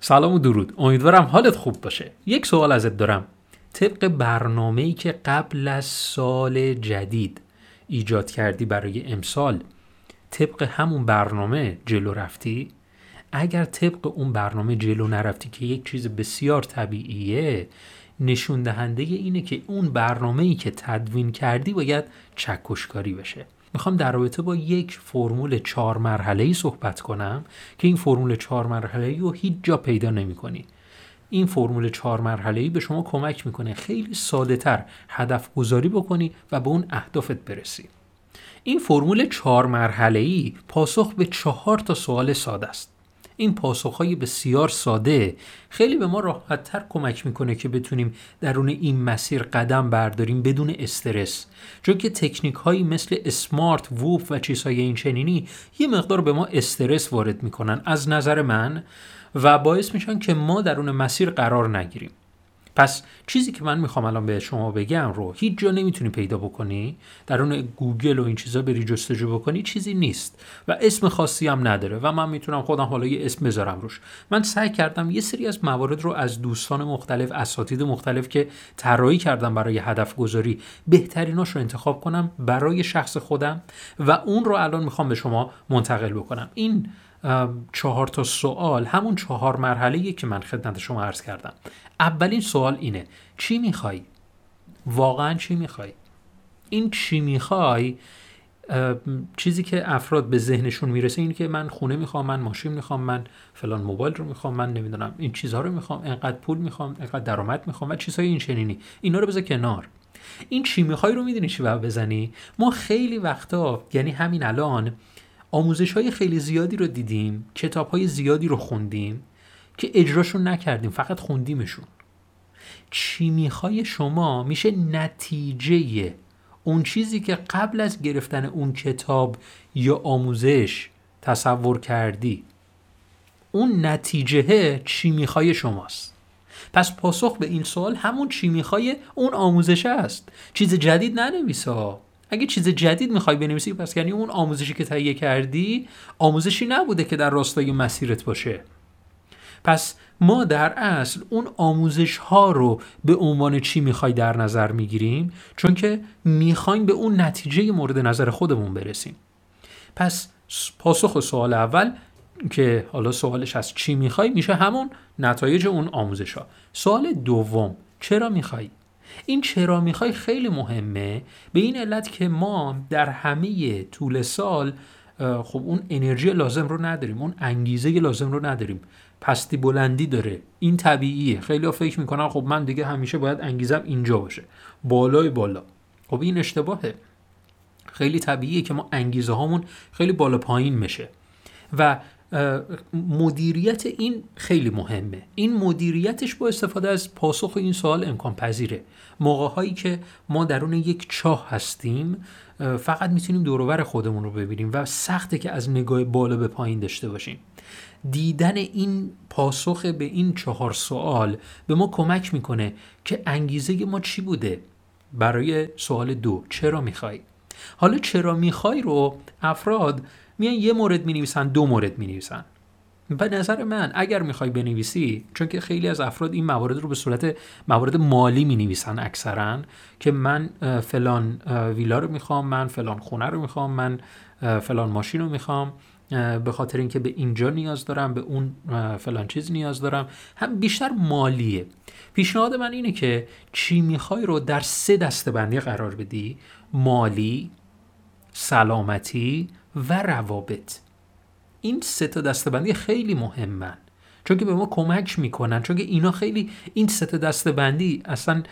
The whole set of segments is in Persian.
سلام و درود. امیدوارم حالت خوب باشه. یک سوال ازت دارم. طبق برنامه ای که قبل از سال جدید ایجاد کردی برای امسال طبق همون برنامه جلو رفتی؟ اگر طبق اون برنامه جلو نرفتی که یک چیز بسیار طبیعیه نشون دهنده اینه که اون برنامه ای که تدوین کردی باید چکشکاری بشه می‌خوام در رابطه با یک فرمول چهار مرحله ای صحبت کنم که این فرمول چهار مرحله ای رو هیچ جا پیدا نمی‌کنی. این فرمول چهار مرحله ای به شما کمک می‌کنه خیلی ساده تر هدف گذاری بکنی و به اون اهدافت برسی. این فرمول چهار مرحله ای پاسخ به چهار تا سوال ساده است. این پاسخهای بسیار ساده. خیلی به ما راحتتر کمک می‌کنه که بتونیم درون این مسیر قدم برداریم بدون استرس. چون که تکنیک هایی مثل اسمارت ووپ و چیزهای این چنینی یه مقدار به ما استرس وارد می‌کنن از نظر من و باعث میشن که ما درون مسیر قرار نگیریم. پس چیزی که من می‌خوام الان به شما بگم رو هیچ جا نمی‌تونی پیدا بکنی درون گوگل و این چیزا بری جستجو بکنی چیزی نیست و اسم خاصی هم نداره و من می‌تونم خودم حالا یه اسم بذارم روش. من سعی کردم یه سری از موارد رو از دوستان مختلف اساتید مختلف که طراحی کردم برای هدف گذاری بهتریناش رو انتخاب کنم برای شخص خودم و اون رو الان می‌خوام به شما منتقل بکنم. این چهار تا سوال همون چهار مرحله که من خدمت شما عرض کردم. اولین سوال اینه چی می‌خوای؟ واقعا چی می‌خوای؟ این چی می‌خوای چیزی که افراد به ذهنشون می‌رسه این که من خونه می‌خوام من ماشین می‌خوام من فلان موبایل رو می‌خوام من نمی‌دونم این چیزها رو می‌خوام انقدر پول می‌خوام انقدر درآمد می‌خوام و چیزهای این چنینی اینا رو بذار کنار این چی می‌خوای رو می‌دونی چی بزنی ما خیلی وقتا یعنی همین الان آموزش های خیلی زیادی رو دیدیم کتاب های زیادی رو خوندیم که اجراشون نکردیم فقط خوندیمشون. چی می‌خوای شما؟ میشه نتیجه اون چیزی که قبل از گرفتن اون کتاب یا آموزش تصور کردی. اون نتیجه چی می‌خوای شماست. پس پاسخ به این سوال همون چی می‌خوای اون آموزش است. چیز جدید ننویسا. اگه چیز جدید می‌خوای بنویسی پس یعنی اون آموزشی که تهیه کردی آموزشی نبوده که در راستای مسیرت باشه. پس ما در اصل اون آموزش ها رو به عنوان چی می‌خوای در نظر می‌گیریم؟ چون که می‌خوایم به اون نتیجه مورد نظر خودمون برسیم. پس پاسخ سوال اول که حالا سوالش از چی می‌خوای؟ میشه همون نتایج اون آموزش ها سوال دوم چرا می‌خوای؟ این چرا می‌خوای خیلی مهمه. به این علت که ما در همه طول سال خب اون انرژی لازم رو نداریم اون انگیزه لازم رو نداریم. پستی بلندی داره. این طبیعیه. خیلی ها فکر می‌کنن خب من دیگه همیشه باید انگیزم اینجا باشه. بالای بالا. خب این اشتباهه. خیلی طبیعیه که ما انگیزه هامون خیلی بالا پایین میشه و مدیریت این خیلی مهمه. این مدیریتش با استفاده از پاسخ این سوال امکان پذیره. موقع هایی که ما درون یک چاه هستیم فقط می‌تونیم دوروبر خودمون رو ببینیم و سخته که از نگاه بالا به پایین داشته باشیم. دیدن این پاسخ به این چهار سوال به ما کمک می‌کنه که انگیزه ما چی بوده؟ برای سوال دو چرا می‌خوای؟ حالا چرا می‌خوای رو افراد میان یه مورد می نویسن دو مورد می نویسن به نظر من اگر می‌خوای بنویسی چون که خیلی از افراد این موارد رو به صورت موارد مالی می نویسن اکثرا که من فلان ویلا رو می‌خوام من فلان خونه رو می‌خوام من فلان ماشین رو می‌خوام به خاطر اینکه به اینجا نیاز دارم به اون فلان چیز نیاز دارم. هم بیشتر مالیه. پیشنهاد من اینه که چی می‌خوای رو در سه دسته بندی قرار بدی. مالی سلامتی و روابط. این سه تا دستبندی خیلی مهمن. چون که به ما کمک می‌کنن. چون که اینا خیلی این سه تا دستبندی اصلا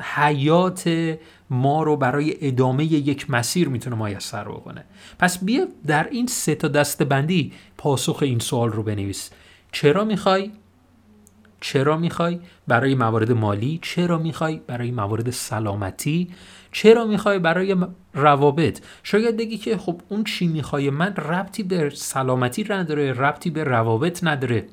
حیات ما رو برای ادامه یک مسیر می‌تونه میسر بکنه. پس بیا در این سه تا دستبندی پاسخ این سوال رو بنویس. چرا می‌خوای؟ چرا می‌خوای برای موارد مالی؟ چرا می‌خوای برای موارد سلامتی؟ چرا می‌خوای برای روابط؟ شاید بگی که خب اون چی می‌خوای من ربطی به سلامتی نداره ربطی به روابط نداره.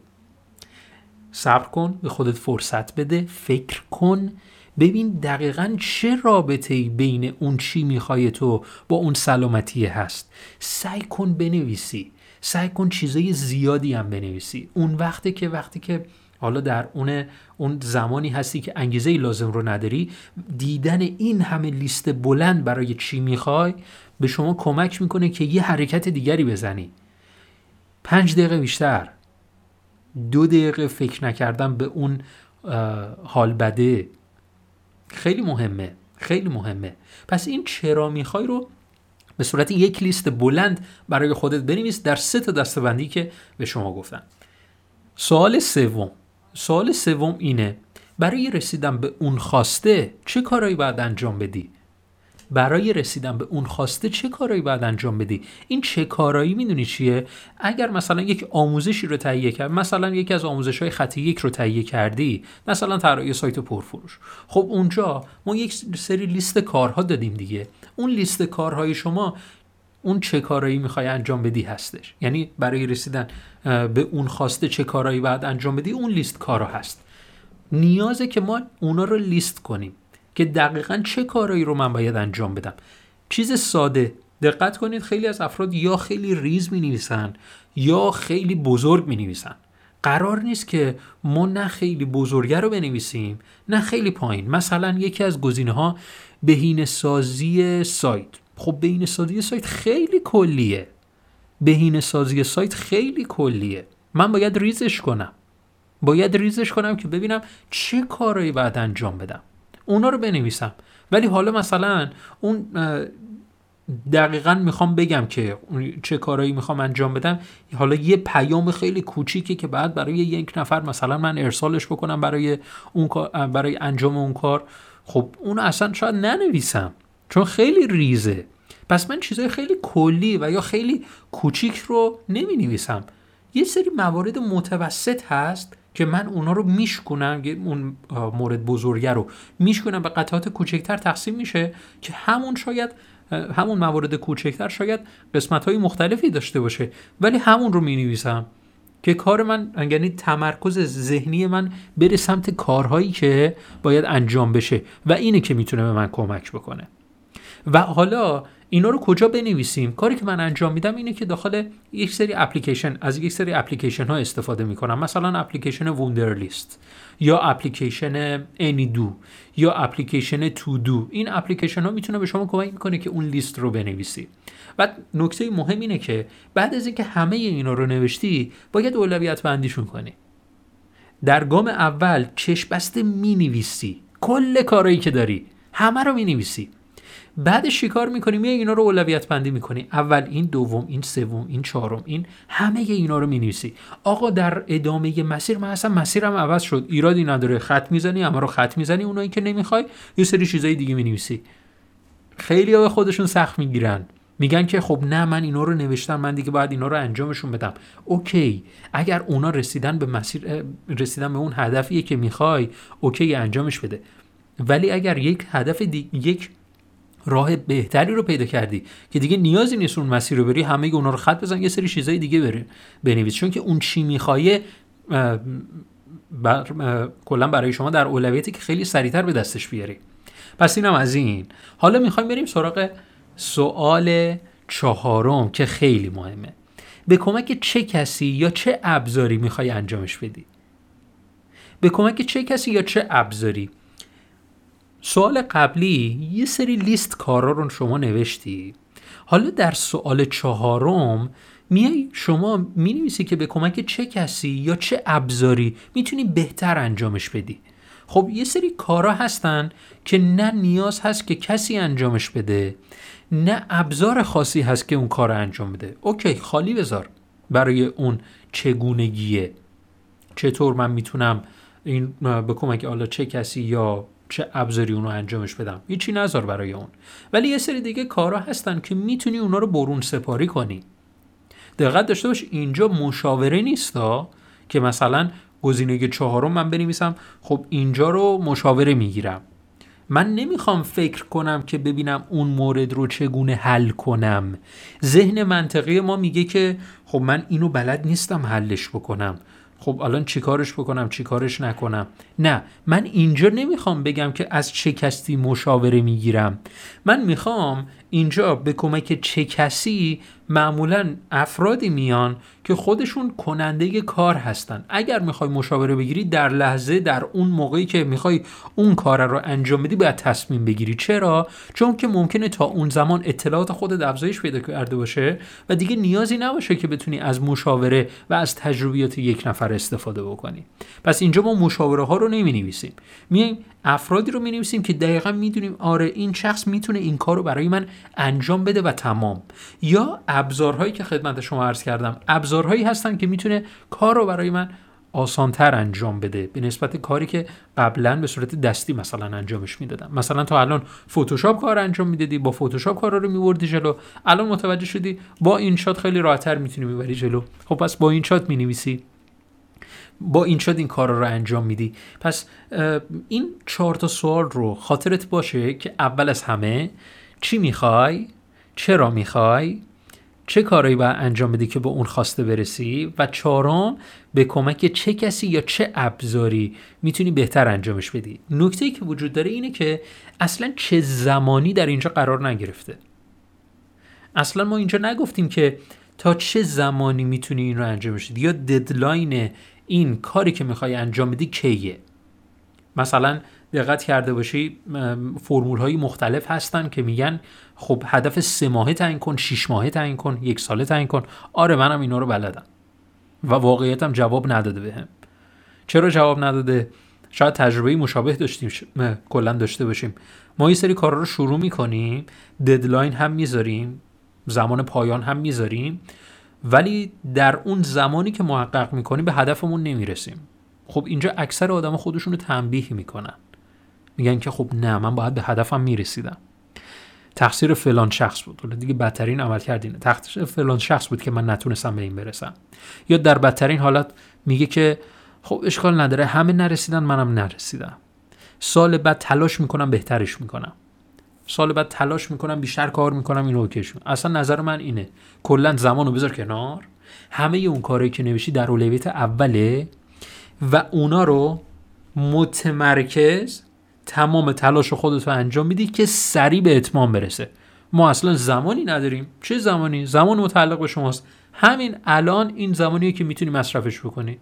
صبر کن به خودت فرصت بده فکر کن. ببین دقیقا چه رابطه بین اون چی می‌خوای تو با اون سلامتی هست. سعی کن بنویسی. سعی کن چیزای زیادی هم بنویسی. اون وقتی که وقتی که حالا در اون اون زمانی هستی که انگیزه لازم رو نداری دیدن این همه لیست بلند برای چی می‌خوای به شما کمک می‌کنه که یه حرکت دیگری بزنی. پنج دقیقه بیشتر. دو دقیقه فکر نکردن به اون حال بده. خیلی مهمه. خیلی مهمه. پس این چرا می‌خوای رو به صورت یک لیست بلند برای خودت بنویس در سه تا دستبندی که به شما گفتم. سوال سوم. سوال سوم اینه برای رسیدن به اون خواسته چه کارهایی باید انجام بدی؟ برای رسیدن به اون خواسته چه کارهایی باید انجام بدی؟ این چه کارهایی می‌دونی چیه؟ اگر مثلا یک آموزشی رو تهیه کرد مثلا یکی از آموزش های خطی یک رو تهیه کردی مثلا طراحی سایت پرفروش. خب اونجا ما یک سری لیست کارها دادیم دیگه. اون لیست کارهای شما اون چه کارایی می‌خوای انجام بدی هستش. یعنی برای رسیدن به اون خواسته چه کارایی باید انجام بدی اون لیست کارا هست. نیازه که ما اونا رو لیست کنیم که دقیقا چه کارایی رو من باید انجام بدم. چیز ساده دقت کنید خیلی از افراد یا خیلی ریز می نویسن یا خیلی بزرگ می نویسن قرار نیست که ما نه خیلی بزرگه رو بنویسیم نه خیلی پایین. مثلا یکی از گزینه ها بهینه سازی سایت. خب بهینه سازی سایت خیلی کلیه. بهینه سازی سایت خیلی کلیه. من باید ریزش کنم. باید ریزش کنم که ببینم چه کارایی باید انجام بدم. اونا رو بنویسم. ولی حالا مثلا اون دقیقا می‌خوام بگم که چه کارایی می‌خوام انجام بدم حالا یه پیام خیلی کوچیکی که بعد برای یک نفر مثلا من ارسالش بکنم برای اون برای انجام اون کار. خب اون اصلا شاید ننویسم. چون خیلی ریزه. پس من چیزای خیلی کلی و یا خیلی کوچیک رو نمی نویسم یه سری موارد متوسط هست که من اونا رو میشکنم اون مورد بزرگه رو میشکنم به قطعات کوچکتر تقسیم میشه که همون شاید همون موارد کوچکتر شاید قسمت های مختلفی داشته باشه. ولی همون رو می نویسم که کار من یعنی تمرکز ذهنی من بره سمت کارهایی که باید انجام بشه و اینه که می‌تونه به من کمک بکنه. و حالا اینا رو کجا بنویسیم؟ کاری که من انجام میدم اینه که داخل یک سری اپلیکیشن از یک سری اپلیکیشن ها استفاده می‌کنم. مثلا اپلیکیشن ووندرلیست یا اپلیکیشن دو یا اپلیکیشن تو دو این اپلیکیشن ها می‌تونه به شما کمک می‌کنه که اون لیست رو بنویسی. و نکته مهم اینه که بعد از اینکه همه اینا رو نوشتی باید اولویت بندیشون کنی. در گام اول چشم بسته می نویسی کل کارایی که داری همه رو می نویسی بعدش چیکار می‌کنی؟ میای اینا رو اولویت بندی می‌کنی. اول این دوم این سوم این چهارم این. همه اینا رو می‌نویسی. آقا در ادامه مسیر من اصلا مسیرم عوض شد. ایرادی نداره. خط می‌زنی اونا رو خط می‌زنی. اونایی که نمی‌خوای یه سری چیزای دیگه می‌نویسی. خیلی ها خودشون سخت می‌گیرن. میگن که خب نه من اینا رو نوشتم. من دیگه باید اینا رو انجامشون بدم. OK. اگر اونا رسیدن به مسیر رسیدن به اون هدفیه که می‌خوای OK انجامش بده. ولی اگر یک هدف یک راه بهتری رو پیدا کردی که دیگه نیازی نیست اون مسیر رو بری همه اونا رو خط بزن یه سری چیزای دیگه بره بنویس. چون که اون چی می‌خوای بر... کلا برای شما در اولویتی که خیلی سریعتر به دستش بیاری. پس اینم از این. حالا می‌خوایم بریم سراغ سوال چهارم که خیلی مهمه. به کمک چه کسی یا چه ابزاری می‌خوای انجامش بدی؟ به کمک چه کسی یا چه ابزاری؟ سوال قبلی یه سری لیست کارا رو شما نوشتی. حالا در سوال چهارم میای شما می که به کمک چه کسی یا چه ابزاری می‌تونی بهتر انجامش بدی. خب یه سری کارا هستن که نه نیاز هست که کسی انجامش بده نه ابزار خاصی هست که اون کار انجام بده. اوکی خالی بذار. برای اون چگونگیه. چطور من می‌تونم این به کمک حالا چه کسی یا چه ابزاری اونو انجامش بدم. هیچی نذار برای اون. ولی یه سری دیگه کارا هستن که می‌تونی اونا رو برون سپاری کنی. دقت داشته باش اینجا مشاوره نیستا که مثلا گزینه چهارم من بنویسم خب اینجا رو مشاوره می‌گیرم. من نمی‌خوام فکر کنم که ببینم اون مورد رو چگونه حل کنم. ذهن منطقی ما میگه که خب من اینو بلد نیستم حلش بکنم. خب الان چیکارش بکنم چیکارش نکنم؟ نه من اینجا نمی‌خوام بگم که از چه کسی مشاوره می‌گیرم. من می‌خوام اینجا به کمک چه کسی معمولا افرادی میان که خودشون کننده کار هستن. اگر می‌خوای مشاوره بگیری در لحظه در اون موقعی که می‌خوای اون کار رو انجام بدی باید تصمیم بگیری. چرا؟ چون که ممکنه تا اون زمان اطلاعات خودت افزایش پیدا کرده باشه و دیگه نیازی نباشه که بتونی از مشاوره و از تجربیات یک نفر استفاده بکنی. پس اینجا ما مشاوره ها رو نمی نویسیم میایم افرادی رو می نویسیم که دقیقا می‌دونیم آره این شخص می‌تونه این کار رو برای من انجام بده و تمام. یا ابزارهایی که خدمت شما عرض کردم ابزارهایی هستن که می‌تونه کار رو برای من آسانتر انجام بده به نسبت کاری که قبلا به صورت دستی مثلا انجامش می‌دادم. مثلا تا الان فتوشاپ کار انجام می‌دادی با فتوشاپ کارا رو میوردی جلو. الان متوجه شدی با این شات خیلی راحتتر می‌تونی می‌بری جلو. خب پس با این شات می‌نویسی. با این شد این کار رو انجام میدی. پس این چهار تا سوال رو خاطرت باشه که اول از همه چی می‌خوای؟ چرا می‌خوای؟ چه کارایی باید انجام بدی که به اون خواسته برسی؟ و چهارم به کمک چه کسی یا چه ابزاری می‌تونی بهتر انجامش بدی؟ نکته که وجود داره اینه که اصلا چه زمانی در اینجا قرار نگرفته. اصلا ما اینجا نگفتیم که تا چه زمانی می‌تونی این رو انجام بدی؟ یا ددلاین این کاری که می‌خوای انجام بدی کیه؟ مثلا دقت کرده باشی فرمول های مختلف هستن که میگن خب هدف سه ماهه تعیین کن شیش ماهه تعیین کن یک ساله تعیین کن. آره منم اینا رو بلدم. و واقعیتم جواب نداده بهم. چرا جواب نداده؟ شاید تجربه مشابه داشتیم کلا داشته باشیم. ما یه سری کارا رو شروع می‌کنیم ددلاین هم می‌ذاریم زمان پایان هم می‌ذاریم ولی در اون زمانی که محقق می‌کنیم به هدفمون نمی‌رسیم. خب اینجا اکثر آدم خودشون رو تنبیه می‌کنن. میگن که خب نه من باید به هدفم می‌رسیدم. تقصیر فلان شخص بود. ولی دیگه بدترین عمل کردینه تقصیر فلان شخص بود که من نتونستم به این برسم. یا در بدترین حالت میگه که خب اشکال نداره همه نرسیدن منم نرسیدم. سال بعد تلاش می‌کنم بهترش می‌کنم. سال بعد تلاش می‌کنم بیشتر کار می‌کنم اینو اوکیش اصلا نظر من اینه. کلا زمان رو بذار کنار. همه اون کاری که نوشی در اولویت اوله و اونا رو متمرکز تمام تلاش خودت رو انجام میدی که سریع به اتمام برسه. ما اصلا زمانی نداریم. چه زمانی؟ زمان متعلق به شماست. همین الان این زمانیه که می‌تونی مصرفش بکنی.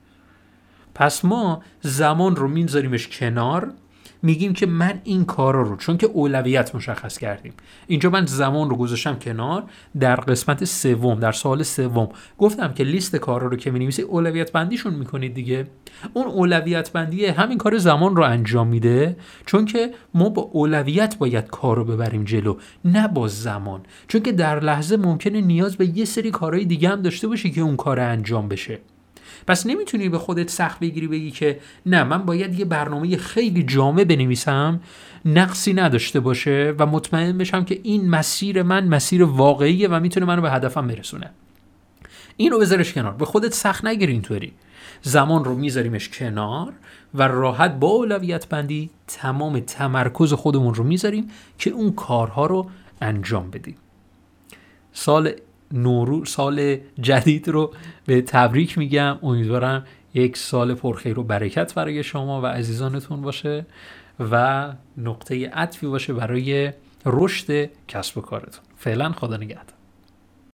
پس ما زمان رو میذاریمش کنار میگیم که من این کارا رو چون که اولویت مشخص کردیم. اینجا من زمان رو گذاشتم کنار در قسمت سوم در سال سوم. گفتم که لیست کارا رو که می‌نویسی اولویت بندیشون می‌کنید دیگه. اون اولویت بندی همین کار زمان رو انجام میده چون که ما با اولویت باید کار رو ببریم جلو نه با زمان. چون که در لحظه ممکنه نیاز به یه سری کارهای دیگه هم داشته باشی که اون کار انجام بشه. پس نمی‌تونی به خودت سخت بگیری بگی که نه من باید یه برنامه خیلی جامع بنویسم نقصی نداشته باشه و مطمئن بشم که این مسیر من مسیر واقعیه و می‌تونه منو به هدفم برسونه. این رو بذارش کنار. به خودت سخت نگیری اینطوری. زمان رو میذاریمش کنار و راحت با اولویت بندی تمام تمرکز خودمون رو می‌ذاریم که اون کارها رو انجام بدیم. سال نورو سال جدید رو به تبریک میگم. امیدوارم یک سال پرخیر و برکت برای شما و عزیزانتون باشه و نقطه عطفی باشه برای رشد کسب و کارتون. فعلا خدا نگهدار.